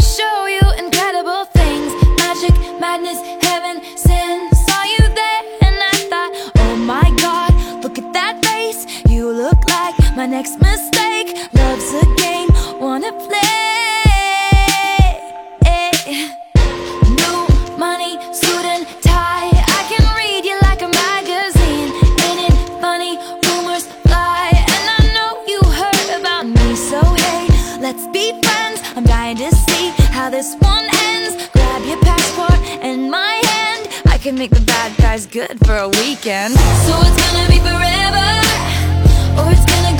show you incredible things. Magic, madness, heaven, sin. Saw you there and I thought Oh my god, look at that face. You look like my next mistake. Love's a game, wanna play. New money, suit and tie. I can read you like a magazine. Ain't it funny, rumors fly. And I know you heard about me So hey, let's be friends. I'm dying to this one ends. Grab your passport and my hand. I can make the bad guys good for a weekend. So it's gonna be forever Or it's gonna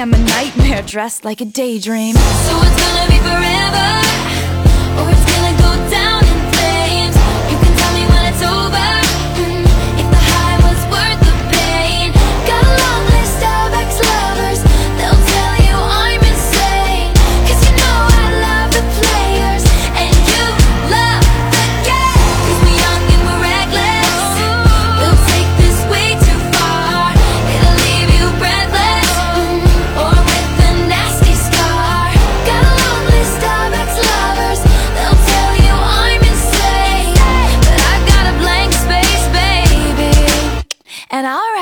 I'm a nightmare dressed like a daydream. So it's gonna be forever oh,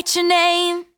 write your name.